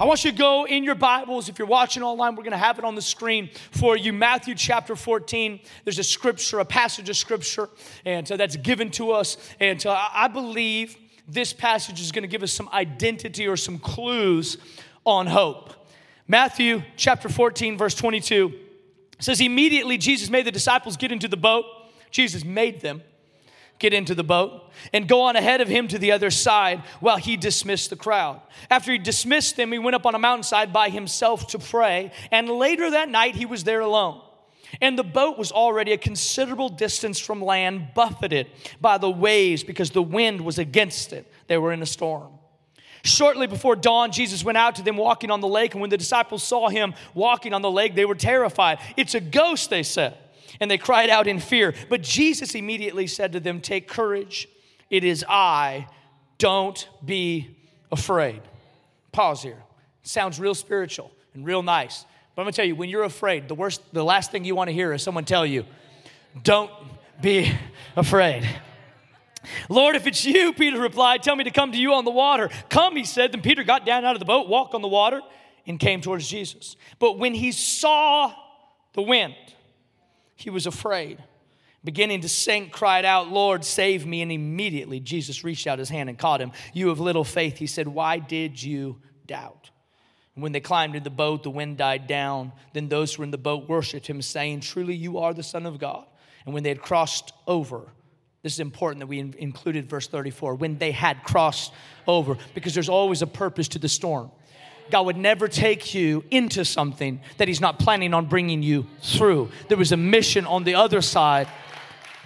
I want you to go in your Bibles. If you're watching online, we're going to have it on the screen for you. Matthew chapter 14. There's a scripture, a passage of scripture, and uh, that's given to us. And uh, I believe this passage is going to give us some identity or some clues on hope. Matthew chapter 14, verse 22 says, Immediately Jesus made the disciples get into the boat. Jesus made them get into the boat and go on ahead of him to the other side while he dismissed the crowd. After he dismissed them, he went up on a mountainside by himself to pray, and later that night he was there alone. And the boat was already a considerable distance from land, buffeted by the waves because the wind was against it. They were in a storm. Shortly before dawn, Jesus went out to them walking on the lake, and when the disciples saw him walking on the lake, they were terrified. It's a ghost, they said and they cried out in fear. But Jesus immediately said to them, Take courage, it is I, don't be afraid. Pause here. sounds real spiritual and real nice. But I'm gonna tell you, when you're afraid, the worst, the last thing you wanna hear is someone tell you, Don't be afraid. Lord, if it's you, Peter replied, tell me to come to you on the water. Come, he said. Then Peter got down out of the boat, walked on the water, and came towards Jesus. But when he saw the wind, he was afraid. Beginning to sink, cried out, Lord, save me. And immediately Jesus reached out his hand and caught him. You have little faith. He said, Why did you doubt? And when they climbed into the boat, the wind died down. Then those who were in the boat worshiped him, saying, Truly, you are the Son of God. And when they had crossed over, this is important that we included verse 34 when they had crossed over, because there's always a purpose to the storm. God would never take you into something that He's not planning on bringing you through. There was a mission on the other side.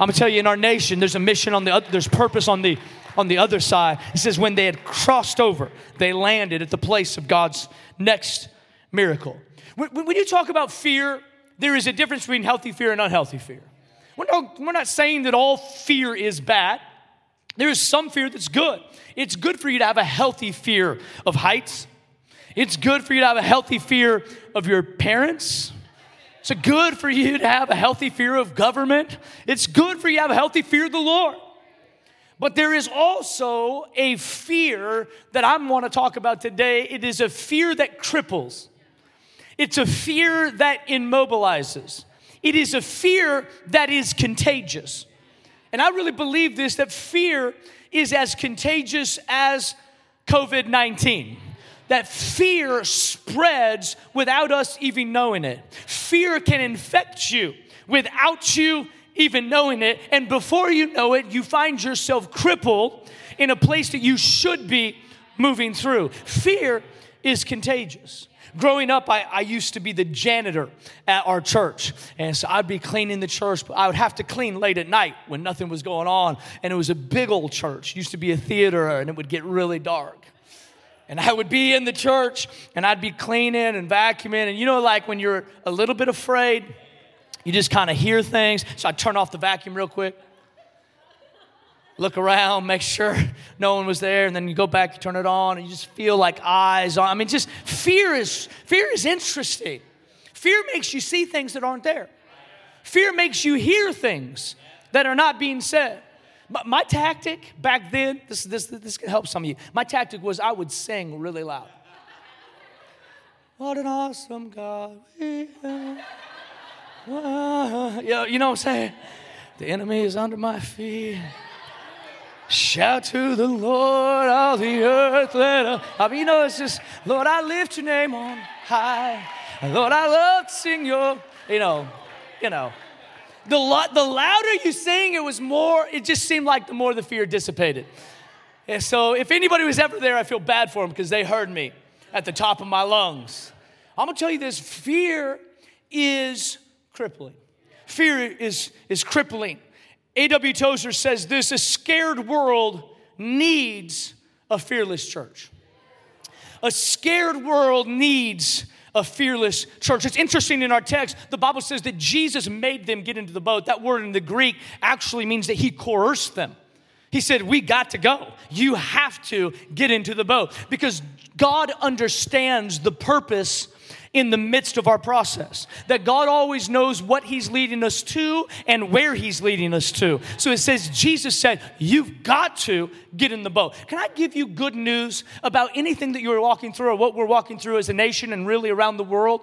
I'm gonna tell you, in our nation, there's a mission on the other, there's purpose on the on the other side. It says, when they had crossed over, they landed at the place of God's next miracle. When, when you talk about fear, there is a difference between healthy fear and unhealthy fear. We're not, we're not saying that all fear is bad. There is some fear that's good. It's good for you to have a healthy fear of heights, it's good for you to have a healthy fear of your parents. It's good for you to have a healthy fear of government. It's good for you to have a healthy fear of the Lord. But there is also a fear that I want to talk about today. It is a fear that cripples, it's a fear that immobilizes, it is a fear that is contagious. And I really believe this that fear is as contagious as COVID 19 that fear spreads without us even knowing it. Fear can infect you without you even knowing it. And before you know it, you find yourself crippled in a place that you should be moving through. Fear is contagious. Growing up, I, I, used to be the janitor at our church. And so I'd be cleaning the church, but I would have to clean late at night when nothing was going on. And it was a big old church, it used to be a theater, and it would get really dark. And I would be in the church and I'd be cleaning and vacuuming. And you know, like when you're a little bit afraid, you just kind of hear things. So I'd turn off the vacuum real quick, look around, make sure no one was there, and then you go back, you turn it on, and you just feel like eyes on. I mean, just fear is fear is interesting. Fear makes you see things that aren't there. Fear makes you hear things that are not being said. My, my tactic back then, this, this, this can help some of you. My tactic was I would sing really loud. What an awesome God we have. You know what I'm saying? The enemy is under my feet. Shout to the Lord, all the earth, let up. I mean, you know, it's just, Lord, I lift your name on high. Lord, I love to sing your, you know, you know. The, lo- the louder you sing, it was more, it just seemed like the more the fear dissipated. And so if anybody was ever there, I feel bad for them because they heard me at the top of my lungs. I'm gonna tell you this fear is crippling. Fear is, is crippling. A.W. Tozer says this a scared world needs a fearless church. A scared world needs a fearless church. It's interesting in our text, the Bible says that Jesus made them get into the boat. That word in the Greek actually means that he coerced them. He said, We got to go. You have to get into the boat because God understands the purpose in the midst of our process. That God always knows what He's leading us to and where He's leading us to. So it says, Jesus said, You've got to get in the boat. Can I give you good news about anything that you're walking through or what we're walking through as a nation and really around the world?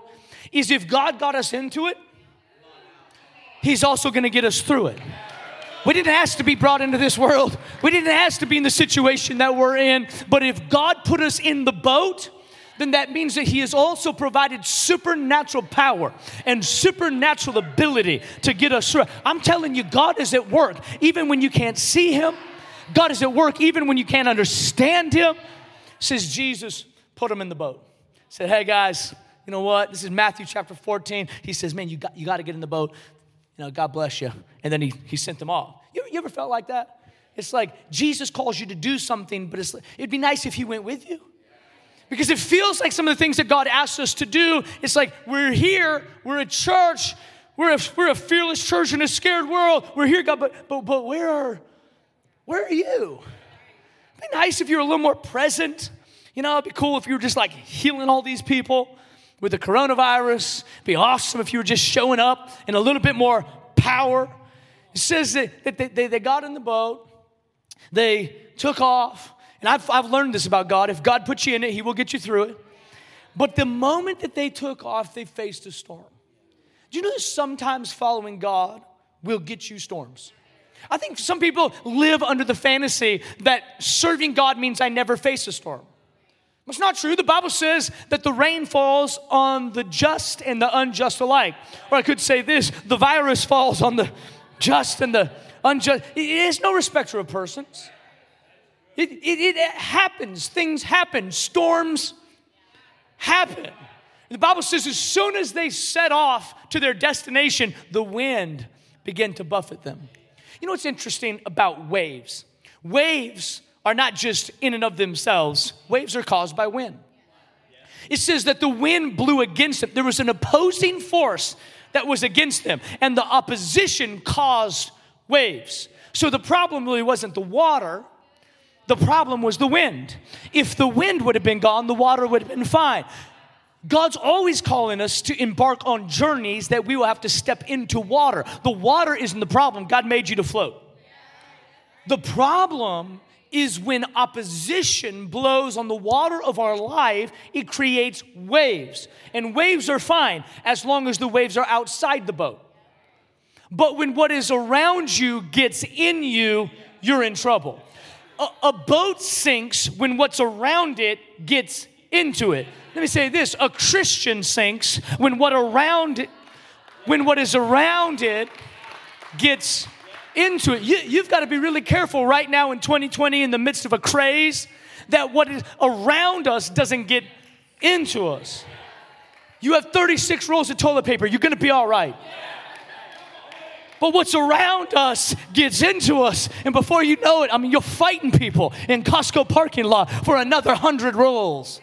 Is if God got us into it, He's also gonna get us through it. We didn't ask to be brought into this world. We didn't ask to be in the situation that we're in. But if God put us in the boat, then that means that He has also provided supernatural power and supernatural ability to get us through. I'm telling you, God is at work even when you can't see Him. God is at work even when you can't understand Him. Says Jesus, put him in the boat. Said, hey guys, you know what? This is Matthew chapter 14. He says, man, you got, you got to get in the boat. You know, God bless you. And then he, he sent them off. You, you ever felt like that? It's like Jesus calls you to do something, but it's, it'd be nice if he went with you. Because it feels like some of the things that God asks us to do, it's like we're here, we're a church, we're a, we're a fearless church in a scared world. We're here, God, but, but, but where, are, where are you? It'd be nice if you were a little more present. You know, it'd be cool if you were just like healing all these people with the coronavirus. It'd be awesome if you were just showing up in a little bit more power. It says that, that they, they got in the boat, they took off, and I've, I've learned this about God. If God puts you in it, He will get you through it. But the moment that they took off, they faced a storm. Do you know that sometimes following God will get you storms? I think some people live under the fantasy that serving God means I never face a storm. It's not true. The Bible says that the rain falls on the just and the unjust alike. Or I could say this the virus falls on the just and the unjust. It has no respect for persons. It, it, it happens. Things happen. Storms happen. The Bible says as soon as they set off to their destination, the wind began to buffet them. You know what's interesting about waves? Waves are not just in and of themselves, waves are caused by wind. It says that the wind blew against them. There was an opposing force that was against them, and the opposition caused waves. So the problem really wasn't the water, the problem was the wind. If the wind would have been gone, the water would have been fine. God's always calling us to embark on journeys that we will have to step into water. The water isn't the problem, God made you to float. The problem is when opposition blows on the water of our life, it creates waves. And waves are fine as long as the waves are outside the boat. But when what is around you gets in you, you're in trouble a, a boat sinks when what's around it gets into it. Let me say this a Christian sinks when what around it, when what is around it gets into it. You, have got to be really careful right now in 2020 in the midst of a craze that what is around us doesn't get into us. You have 36 rolls of toilet paper, you're going to be all right. But what's around us gets into us. And before you know it, I mean, you're fighting people in Costco parking lot for another hundred rolls.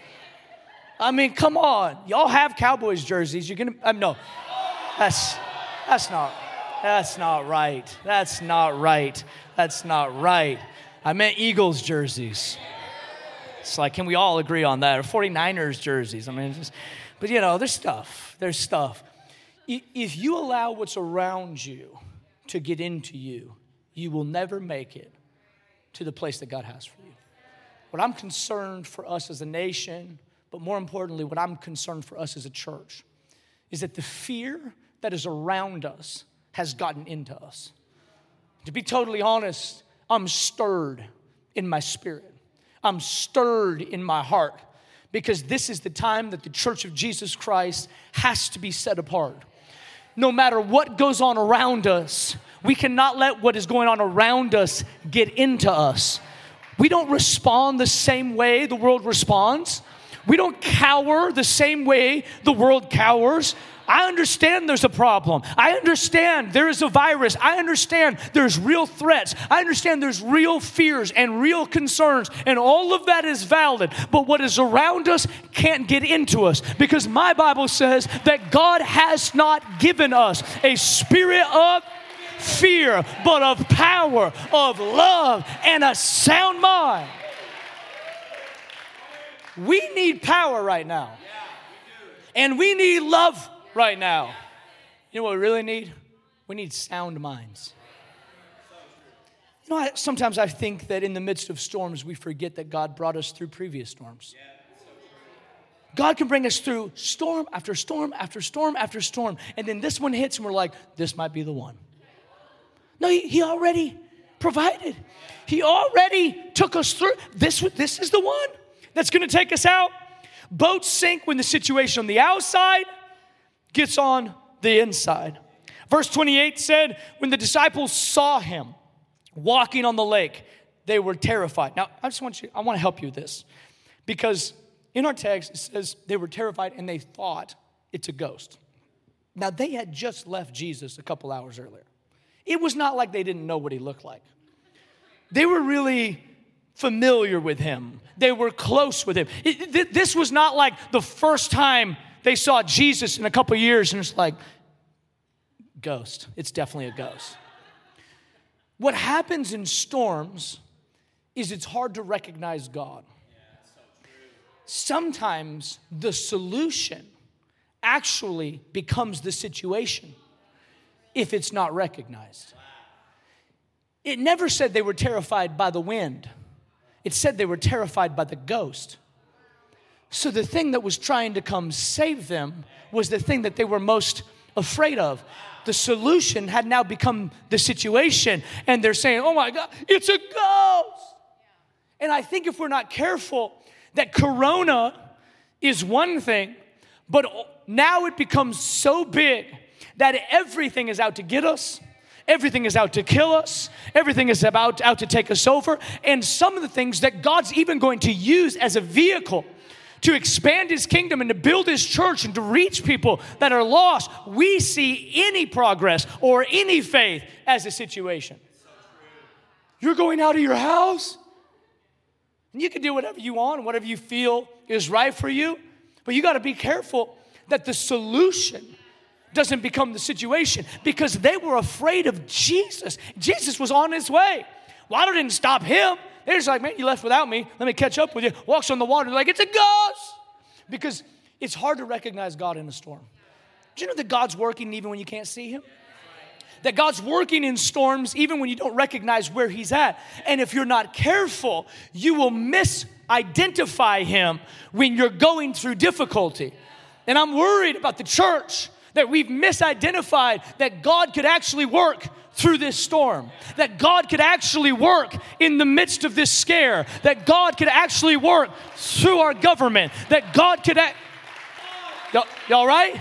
I mean, come on. Y'all have Cowboys jerseys. You're going to, um, no. That's, that's not, that's not right. That's not right. That's not right. I meant Eagles jerseys. It's like, can we all agree on that? Or 49ers jerseys. I mean, just, but you know, there's stuff. There's stuff. If you allow what's around you to get into you, you will never make it to the place that God has for you. What I'm concerned for us as a nation, but more importantly, what I'm concerned for us as a church, is that the fear that is around us has gotten into us. To be totally honest, I'm stirred in my spirit. I'm stirred in my heart because this is the time that the church of Jesus Christ has to be set apart no matter what goes on around us, we cannot let what is going on around us get into us. We don't respond the same way the world responds. We don't cower the same way the world cowers. I understand there's a problem. I understand there is a virus. I understand there's real threats. I understand there's real fears and real concerns, and all of that is valid. But what is around us can't get into us because my Bible says that God has not given us a spirit of fear, but of power, of love, and a sound mind. We need power right now. And we need love right now. You know what we really need? We need sound minds. You know, I, sometimes I think that in the midst of storms, we forget that God brought us through previous storms. God can bring us through storm after storm after storm after storm. And then this one hits, and we're like, this might be the one. No, He, he already provided, He already took us through. This, this is the one that's gonna take us out. Boats sink when the situation on the outside gets on the inside. Verse 28 said, When the disciples saw him walking on the lake, they were terrified. Now, I just want you, I want to help you with this because in our text it says they were terrified and they thought it's a ghost. Now, they had just left Jesus a couple hours earlier. It was not like they didn't know what he looked like. They were really familiar with him, they were close with him. It, this was not like the first time they saw Jesus in a couple years and it's like, ghost. It's definitely a ghost. What happens in storms is it's hard to recognize God. Sometimes the solution actually becomes the situation if it's not recognized. It never said they were terrified by the wind, it said they were terrified by the ghost. So the thing that was trying to come save them was the thing that they were most afraid of. The solution had now become the situation, and they're saying, Oh my God, it's a ghost. And I think if we're not careful, that corona is one thing, but now it becomes so big that everything is out to get us. Everything is out to kill us. Everything is about out to take us over. And some of the things that God's even going to use as a vehicle to expand his kingdom and to build his church and to reach people that are lost, we see any progress or any faith as a situation. You're going out of your house, and you can do whatever you want, whatever you feel is right for you, but you got to be careful that the solution doesn't become the situation because they were afraid of Jesus. Jesus was on his way. Water didn't stop him. They're just like, man, you left without me. Let me catch up with you. Walks on the water. They're like, it's a ghost. Because it's hard to recognize God in a storm. Do you know that God's working even when you can't see Him? That God's working in storms even when you don't recognize where He's at. And if you're not careful, you will misidentify Him when you're going through difficulty. And I'm worried about the church that we've misidentified that God could actually work through this storm, that God could actually work in the midst of this scare, that God could actually work through our government, that God could. Act- y'all, y'all right?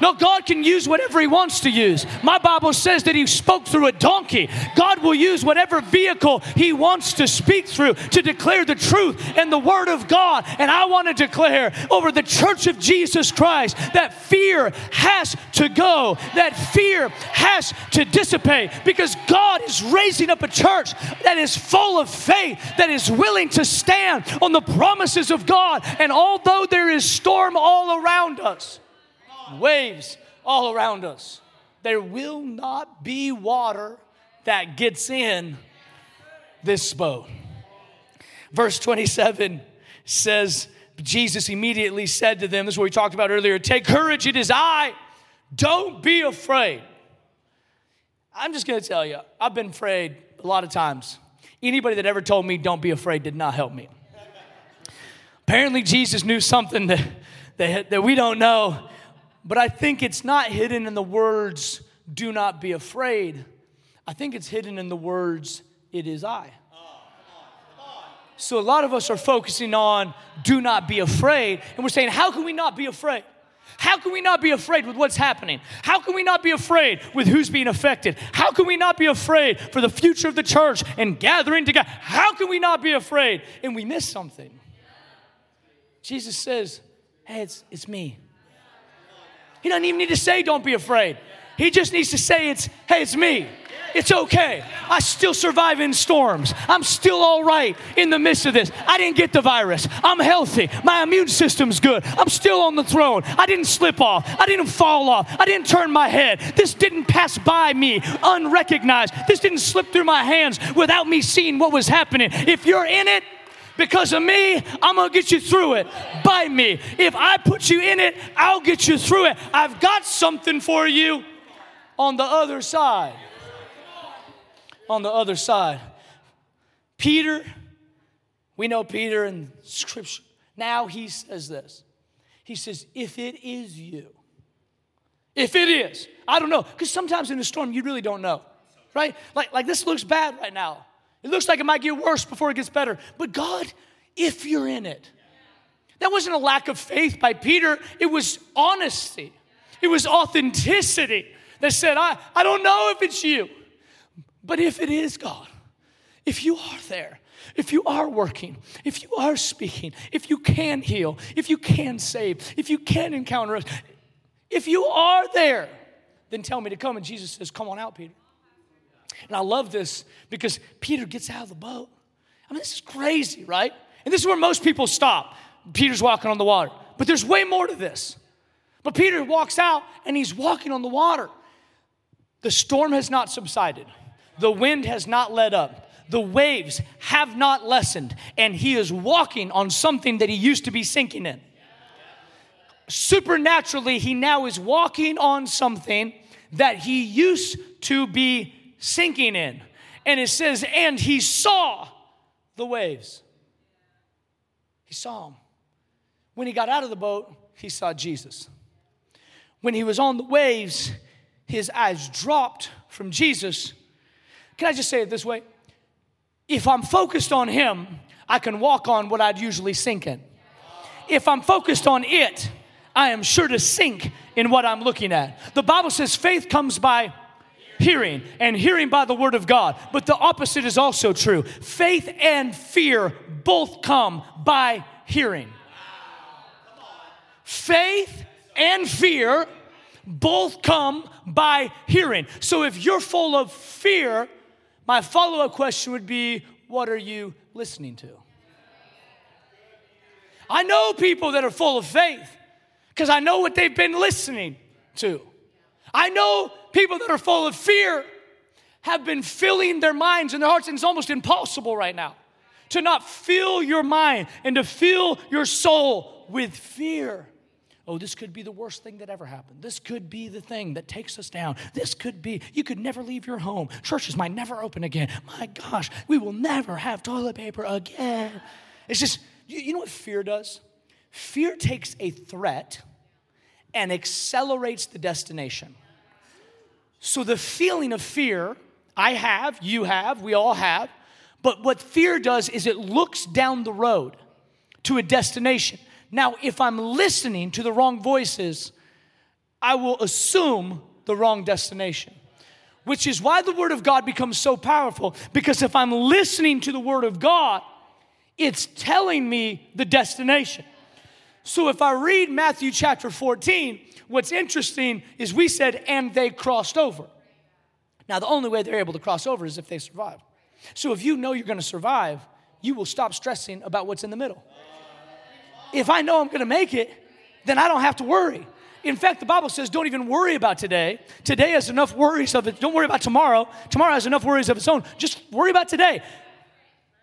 No, God can use whatever He wants to use. My Bible says that He spoke through a donkey. God will use whatever vehicle He wants to speak through to declare the truth and the Word of God. And I want to declare over the church of Jesus Christ that fear has to go, that fear has to dissipate because God is raising up a church that is full of faith, that is willing to stand on the promises of God. And although there is storm all around us, waves all around us. There will not be water that gets in this boat. Verse 27 says, Jesus immediately said to them, this is what we talked about earlier take courage, it is I. Don't be afraid. I'm just gonna tell you, I've been afraid a lot of times. Anybody that ever told me don't be afraid did not help me. Apparently, Jesus knew something that, that, that we don't know but I think it's not hidden in the words, do not be afraid. I think it's hidden in the words, it is I. So a lot of us are focusing on do not be afraid, and we're saying, how can we not be afraid? How can we not be afraid with what's happening? How can we not be afraid with who's being affected? How can we not be afraid for the future of the church and gathering together? How can we not be afraid? And we miss something. Jesus says, Hey, it's, it's me. He doesn't even need to say, don't be afraid. He just needs to say, it's, hey, it's me. It's okay. I still survive in storms. I'm still all right in the midst of this. I didn't get the virus. I'm healthy. My immune system's good. I'm still on the throne. I didn't slip off. I didn't fall off. I didn't turn my head. This didn't pass by me unrecognized. This didn't slip through my hands without me seeing what was happening. If you're in it, Because of me, I'm gonna get you through it by me. If I put you in it, I'll get you through it. I've got something for you on the other side. On the other side. Peter, we know Peter in scripture. Now he says this. He says, if it is you, if it is, I don't know. Because sometimes in a storm, you really don't know, right? Like, like this looks bad right now. It looks like it might get worse before it gets better. But God, if you're in it, that wasn't a lack of faith by Peter, it was honesty, it was authenticity that said, I, I don't know if it's you, but if it is God, if you are there, if you are working, if you are speaking, if you can heal, if you can save, if you can encounter us, if you are there, then tell me to come. And Jesus says, Come on out, Peter. And I love this because Peter gets out of the boat. I mean, this is crazy, right? And this is where most people stop. Peter's walking on the water. But there's way more to this. But Peter walks out and he's walking on the water. The storm has not subsided, the wind has not let up. The waves have not lessened, and he is walking on something that he used to be sinking in. Supernaturally, he now is walking on something that he used to be sinking in. And it says, and he saw the waves. He saw them. When he got out of the boat, he saw Jesus. When he was on the waves, his eyes dropped from Jesus. Can I just say it this way? If I'm focused on him, I can walk on what I'd usually sink in. If I'm focused on it, I am sure to sink in what I'm looking at. The Bible says faith comes by hearing, and hearing by the word of God. But the opposite is also true. Faith and fear both come by hearing. Faith and fear both come by hearing. So if you're full of fear, my follow up question would be what are you listening to? I know people that are full of faith because I know what they've been listening to. I know people that are full of fear have been filling their minds and their hearts, and it's almost impossible right now to not fill your mind and to fill your soul with fear. Oh, this could be the worst thing that ever happened. This could be the thing that takes us down. This could be, you could never leave your home. Churches might never open again. My gosh, we will never have toilet paper again. It's just, you, you know what fear does? Fear takes a threat and accelerates the destination. So the feeling of fear, I have, you have, we all have, but what fear does is it looks down the road to a destination. Now, if I'm listening to the wrong voices, I will assume the wrong destination. Which is why the Word of God becomes so powerful. Because if I'm listening to the Word of God, it's telling me the destination. So if I read Matthew chapter 14, what's interesting is we said, and they crossed over. Now, the only way they're able to cross over is if they survive. So if you know you're gonna survive, you will stop stressing about what's in the middle. If I know I'm gonna make it, then I don't have to worry. In fact, the Bible says, don't even worry about today. Today has enough worries of it. Don't worry about tomorrow. Tomorrow has enough worries of its own. Just worry about today.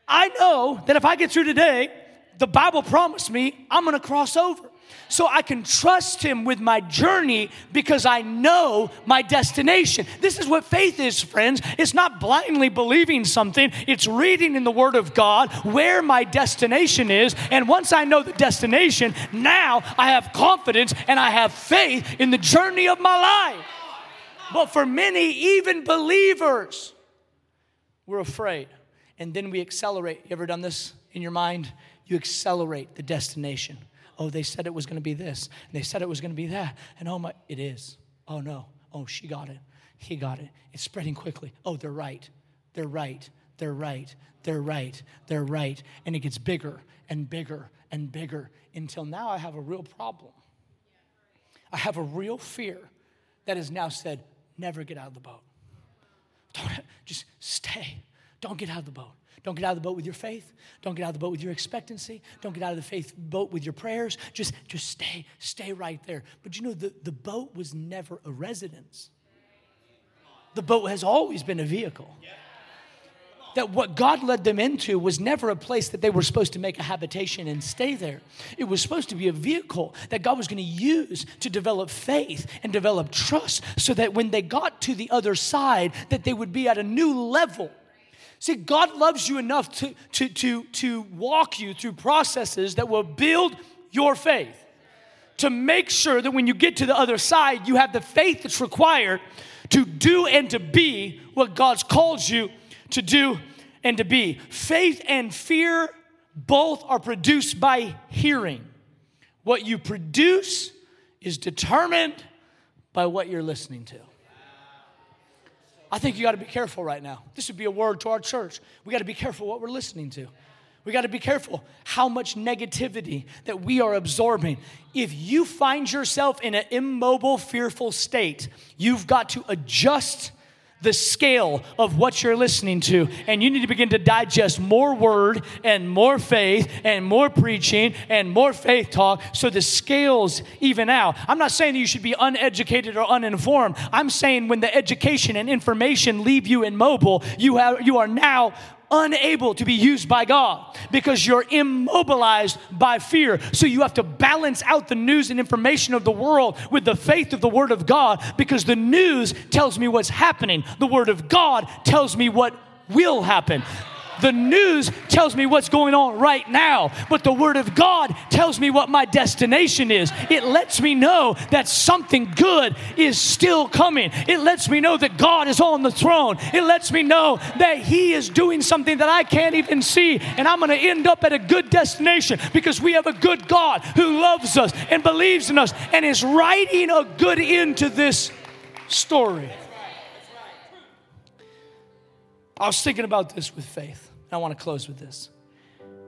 I know that if I get through today, the Bible promised me I'm gonna cross over so I can trust Him with my journey because I know my destination. This is what faith is, friends. It's not blindly believing something, it's reading in the Word of God where my destination is. And once I know the destination, now I have confidence and I have faith in the journey of my life. But for many, even believers, we're afraid. And then we accelerate. You ever done this in your mind? You accelerate the destination oh, they said it was going to be this, and they said it was going to be that, and oh my, it is. Oh no, oh, she got it, he got it. It's spreading quickly. Oh, they're right, they're right, they're right, they're right, they're right. And it gets bigger and bigger and bigger until now I have a real problem. I have a real fear that has now said, never get out of the boat. Don't, just stay. Don't get out of the boat. Don't get out of the boat with your faith. Don't get out of the boat with your expectancy. Don't get out of the faith boat with your prayers. Just, just stay, stay right there. But you know, the, the boat was never a residence. The boat has always been a vehicle. that what God led them into was never a place that they were supposed to make a habitation and stay there. It was supposed to be a vehicle that God was going to use to develop faith and develop trust so that when they got to the other side that they would be at a new level. See, God loves you enough to, to, to, to walk you through processes that will build your faith. To make sure that when you get to the other side, you have the faith that's required to do and to be what God's called you to do and to be. Faith and fear both are produced by hearing. What you produce is determined by what you're listening to. I think you got to be careful right now. This would be a word to our church. We got to be careful what we're listening to. We got to be careful how much negativity that we are absorbing. If you find yourself in an immobile, fearful state, you've got to adjust the scale of what you're listening to. And you need to begin to digest more word and more faith and more preaching and more faith talk so the scales even out. I'm not saying that you should be uneducated or uninformed. I'm saying when the education and information leave you immobile, you, have, you are now unable to be used by God because you're immobilized by fear. So you have to balance out the news and information of the world with the faith of the Word of God because the news tells me what's happening, the Word of God tells me what will happen. The news tells me what's going on right now, but the Word of God tells me what my destination is. It lets me know that something good is still coming. It lets me know that God is on the throne. It lets me know that He is doing something that I can't even see, and I'm going to end up at a good destination because we have a good God who loves us and believes in us and is writing a good end to this story. I was thinking about this with faith. And I want to close with this.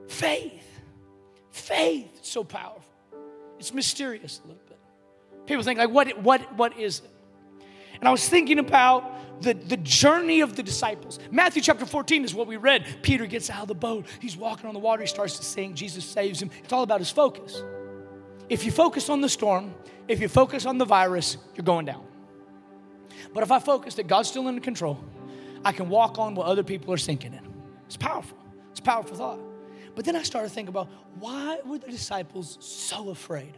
Faith. Faith. It's so powerful. It's mysterious a little bit. People think like what what what is it? And I was thinking about the, the journey of the disciples. Matthew chapter 14 is what we read. Peter gets out of the boat. He's walking on the water. He starts to sing. Jesus saves him. It's all about his focus. If you focus on the storm, if you focus on the virus, you're going down. But if I focus that God's still in control, I can walk on what other people are sinking in. It's powerful. It's a powerful thought. But then I started thinking about why were the disciples so afraid?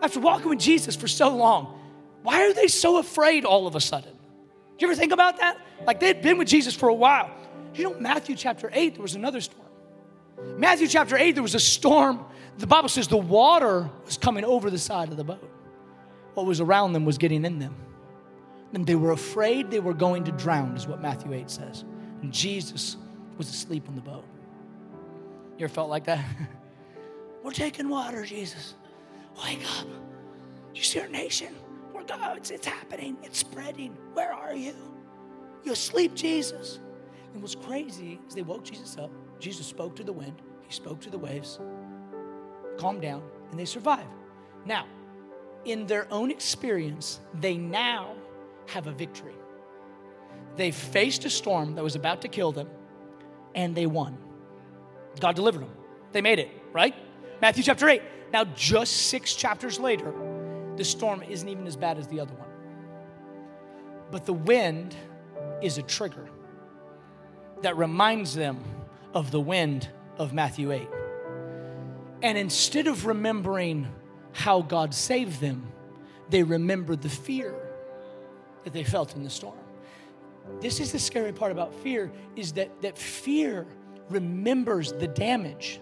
After walking with Jesus for so long, why are they so afraid all of a sudden? Do you ever think about that? Like they had been with Jesus for a while. You know, Matthew chapter 8, there was another storm. Matthew chapter 8, there was a storm. The Bible says the water was coming over the side of the boat. What was around them was getting in them and they were afraid they were going to drown, is what Matthew 8 says. And Jesus was asleep on the boat. You ever felt like that? we're taking water, Jesus. Wake up. You see our nation? We're going, it's, it's happening, it's spreading. Where are you? You asleep, Jesus. And what's crazy is they woke Jesus up. Jesus spoke to the wind, he spoke to the waves, calmed down, and they survived. Now, in their own experience, they now have a victory. They faced a storm that was about to kill them, and they won. God delivered them. They made it, right? Matthew chapter 8. Now, just six chapters later, the storm isn't even as bad as the other one. But the wind is a trigger that reminds them of the wind of Matthew 8. And instead of remembering how God saved them, they remember the fear that they felt in the storm. This is the scary part about fear is that, that fear remembers the damage.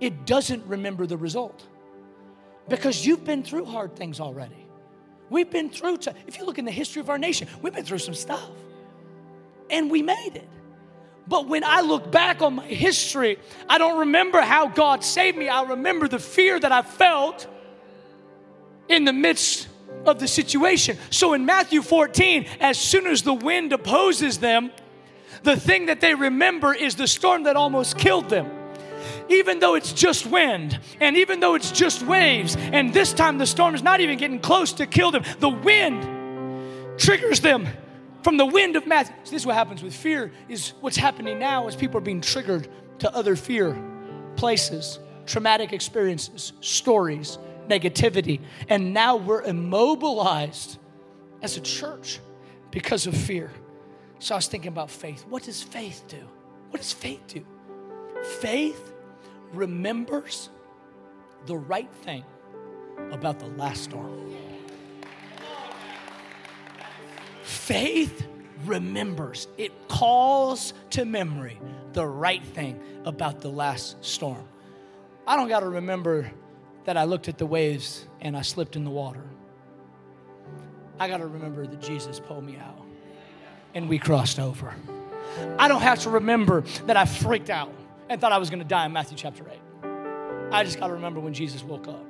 It doesn't remember the result. Because you've been through hard things already. We've been through, t- if you look in the history of our nation, we've been through some stuff. And we made it. But when I look back on my history, I don't remember how God saved me. I remember the fear that I felt in the midst of the situation. So in Matthew 14, as soon as the wind opposes them, the thing that they remember is the storm that almost killed them. Even though it's just wind, and even though it's just waves, and this time the storm is not even getting close to kill them, the wind triggers them from the wind of Matthew. So this is what happens with fear, is what's happening now is people are being triggered to other fear places, traumatic experiences, stories, negativity. And now we're immobilized as a church because of fear. So I was thinking about faith. What does faith do? What does faith do? Faith remembers the right thing about the last storm. Faith remembers, it calls to memory the right thing about the last storm. I don't got to remember that I looked at the waves and I slipped in the water. I got to remember that Jesus pulled me out and we crossed over. I don't have to remember that I freaked out and thought I was going to die in Matthew chapter 8. I just got to remember when Jesus woke up,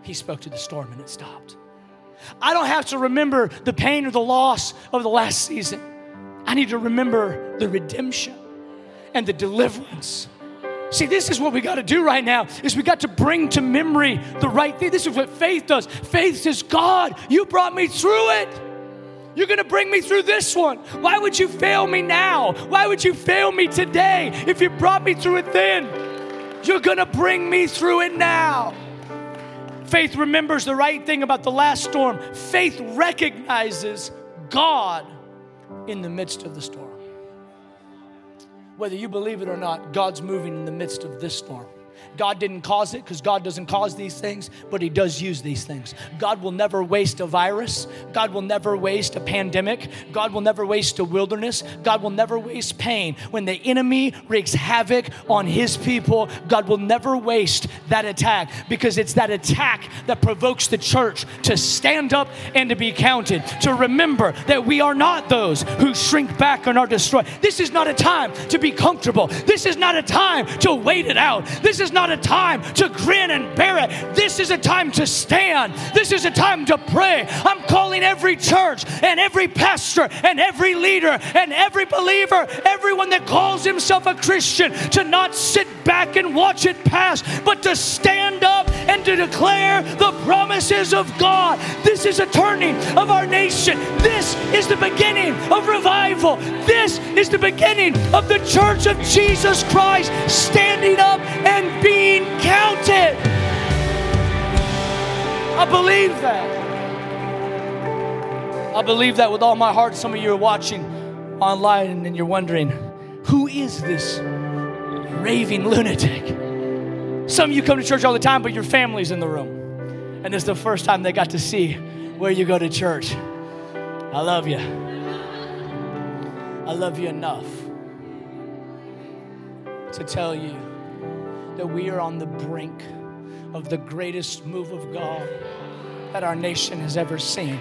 he spoke to the storm and it stopped. I don't have to remember the pain or the loss of the last season. I need to remember the redemption and the deliverance. See, this is what we got to do right now is we got to bring to memory the right thing. This is what faith does. Faith says, God, you brought me through it. You're going to bring me through this one. Why would you fail me now? Why would you fail me today if you brought me through it then? You're going to bring me through it now. Faith remembers the right thing about the last storm. Faith recognizes God in the midst of the storm. Whether you believe it or not, God's moving in the midst of this storm. God didn't cause it because God doesn't cause these things, but He does use these things. God will never waste a virus. God will never waste a pandemic. God will never waste a wilderness. God will never waste pain. When the enemy wreaks havoc on His people, God will never waste that attack because it's that attack that provokes the church to stand up and to be counted, to remember that we are not those who shrink back and are destroyed. This is not a time to be comfortable. This is not a time to wait it out. This is not a time to grin and bear it. This is a time to stand. This is a time to pray. I'm calling every church and every pastor and every leader and every believer, everyone that calls himself a Christian, to not sit back and watch it pass, but to stand up and to declare the promises of God. This is a turning of our nation. This is the beginning of revival. This is the beginning of the church of Jesus Christ standing up and being counted. I believe that. I believe that with all my heart. Some of you are watching online and you're wondering, who is this raving lunatic? Some of you come to church all the time, but your family's in the room. And it's the first time they got to see where you go to church. I love you. I love you enough to tell you that we are on the brink of the greatest move of God that our nation has ever seen.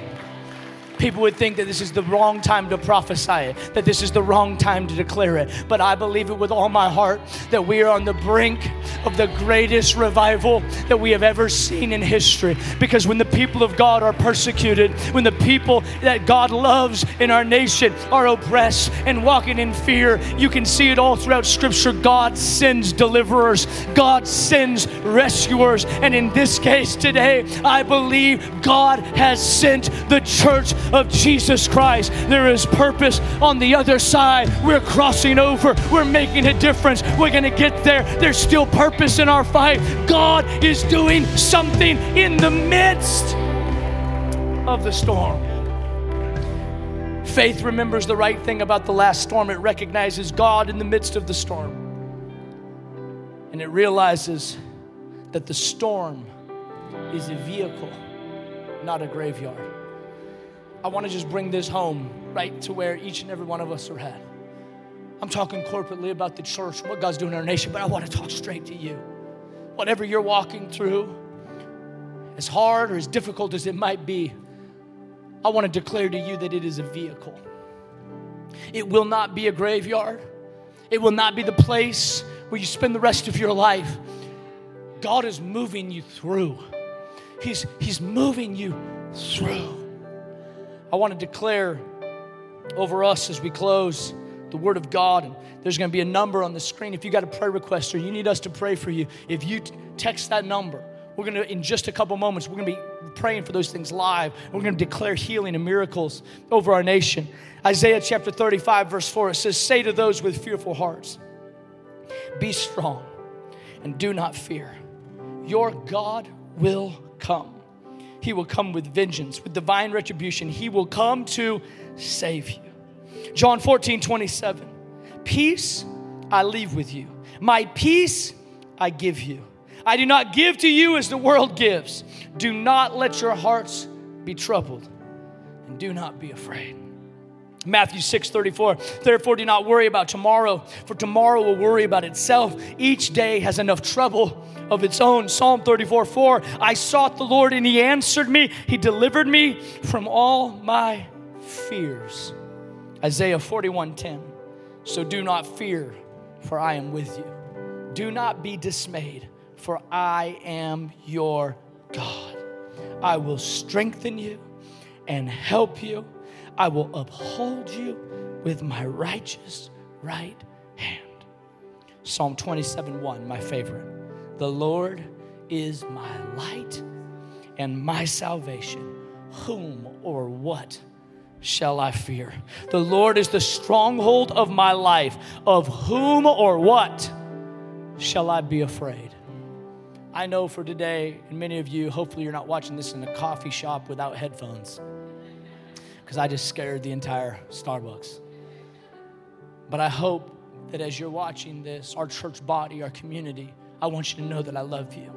People would think that this is the wrong time to prophesy it, that this is the wrong time to declare it. But I believe it with all my heart that we are on the brink of the greatest revival that we have ever seen in history. Because when the people of God are persecuted, when the people that God loves in our nation are oppressed and walking in fear, you can see it all throughout Scripture. God sends deliverers, God sends rescuers. And in this case today, I believe God has sent the church of Jesus Christ. There is purpose on the other side. We're crossing over, we're making a difference. We're going to get there. There's still purpose in our fight. God is doing something in the midst of the storm. Faith remembers the right thing about the last storm. It recognizes God in the midst of the storm. And it realizes that the storm is a vehicle, not a graveyard. I want to just bring this home right to where each and every one of us are at. I'm talking corporately about the church, what God's doing in our nation, but I want to talk straight to you. Whatever you're walking through, as hard or as difficult as it might be, I want to declare to you that it is a vehicle. It will not be a graveyard, it will not be the place where you spend the rest of your life. God is moving you through. He's, he's moving you through. I want to declare over us as we close the Word of God. And there's going to be a number on the screen. If you got a prayer request or you need us to pray for you, if you text that number, we're going to, in just a couple moments, we're going to be praying for those things live. We're going to declare healing and miracles over our nation. Isaiah chapter 35, verse 4, it says, Say to those with fearful hearts, Be strong and do not fear. Your God will come. He will come with vengeance, with divine retribution. He will come to save you. John 14, 27. Peace I leave with you, my peace I give you. I do not give to you as the world gives. Do not let your hearts be troubled, and do not be afraid. Matthew 6 34. Therefore, do not worry about tomorrow, for tomorrow will worry about itself. Each day has enough trouble of its own. Psalm 34 4. I sought the Lord, and he answered me. He delivered me from all my fears. Isaiah 41 10. So do not fear, for I am with you. Do not be dismayed, for I am your God. I will strengthen you and help you. I will uphold you with my righteous right hand. Psalm 27 1, my favorite. The Lord is my light and my salvation. Whom or what shall I fear? The Lord is the stronghold of my life. Of whom or what shall I be afraid? I know for today, and many of you, hopefully, you're not watching this in a coffee shop without headphones because I just scared the entire Starbucks. But I hope that as you're watching this, our church body, our community, I want you to know that I love you.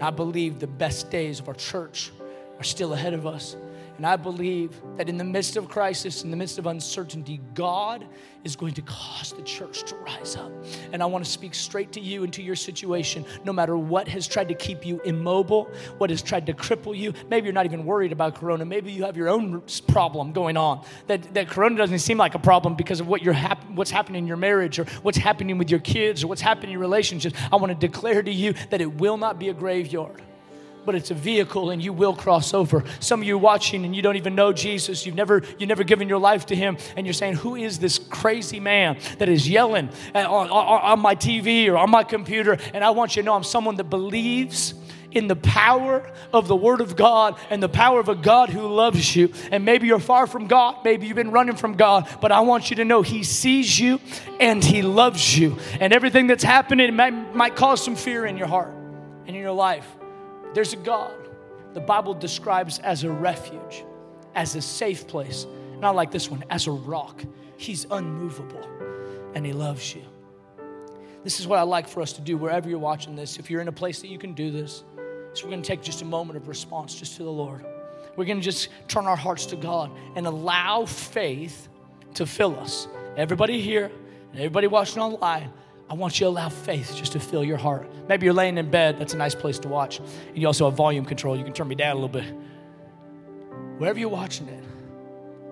I believe the best days of our church are still ahead of us. And I believe that in the midst of crisis, in the midst of uncertainty, God is going to cause the church to rise up. And I want to speak straight to you and to your situation, no matter what has tried to keep you immobile, what has tried to cripple you. Maybe you're not even worried about Corona. Maybe you have your own problem going on. That, that Corona doesn't seem like a problem because of what you're hap- what's happening in your marriage or what's happening with your kids or what's happening in your relationships. I want to declare to you that it will not be a graveyard but it's a vehicle and you will cross over. Some of you watching and you don't even know Jesus. You've never, you've never given your life to him and you're saying, who is this crazy man that is yelling on, on, on my TV or on my computer? And I want you to know I'm someone that believes in the power of the Word of God and the power of a God who loves you. And maybe you're far from God, maybe you've been running from God, but I want you to know He sees you and He loves you. And everything that's happening might, might cause some fear in your heart and in your life. There's a God the Bible describes as a refuge, as a safe place. Not like this one, as a rock. He's unmovable and He loves you. This is what I like for us to do wherever you're watching this. If you're in a place that you can do this, so we're going to take just a moment of response just to the Lord. We're going to just turn our hearts to God and allow faith to fill us. Everybody here, everybody watching online, I want you to allow faith just to fill your heart. Maybe you're laying in bed, that's a nice place to watch. And you also have volume control, you can turn me down a little bit. Wherever you're watching it,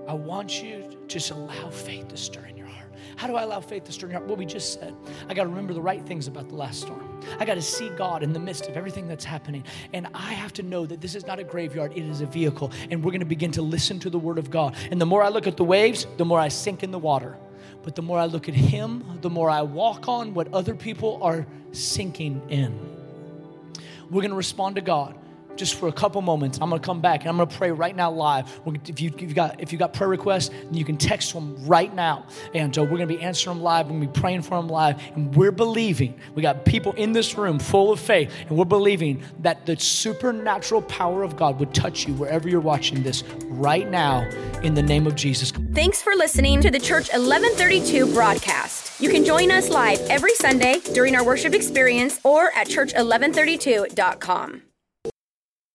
I want you to just allow faith to stir in your heart. How do I allow faith to stir in your heart? What we just said. I got to remember the right things about the last storm. I got to see God in the midst of everything that's happening. And I have to know that this is not a graveyard, it is a vehicle. And we're going to begin to listen to the word of God. And the more I look at the waves, the more I sink in the water. But the more I look at Him, the more I walk on what other people are sinking in. We're going to respond to God just for a couple moments. I'm going to come back and I'm going to pray right now live. If, you, have got if you got prayer requests, you can text them right now, and uh, we're going to be answering them live. We're going to be praying for them live, and we're believing. We got people in this room full of faith, and we're believing that the supernatural power of God would touch you wherever you're watching this right now, in the name of Jesus. Thanks for listening to the Church 1132 broadcast. You can join us live every Sunday during our worship experience or at church1132.com.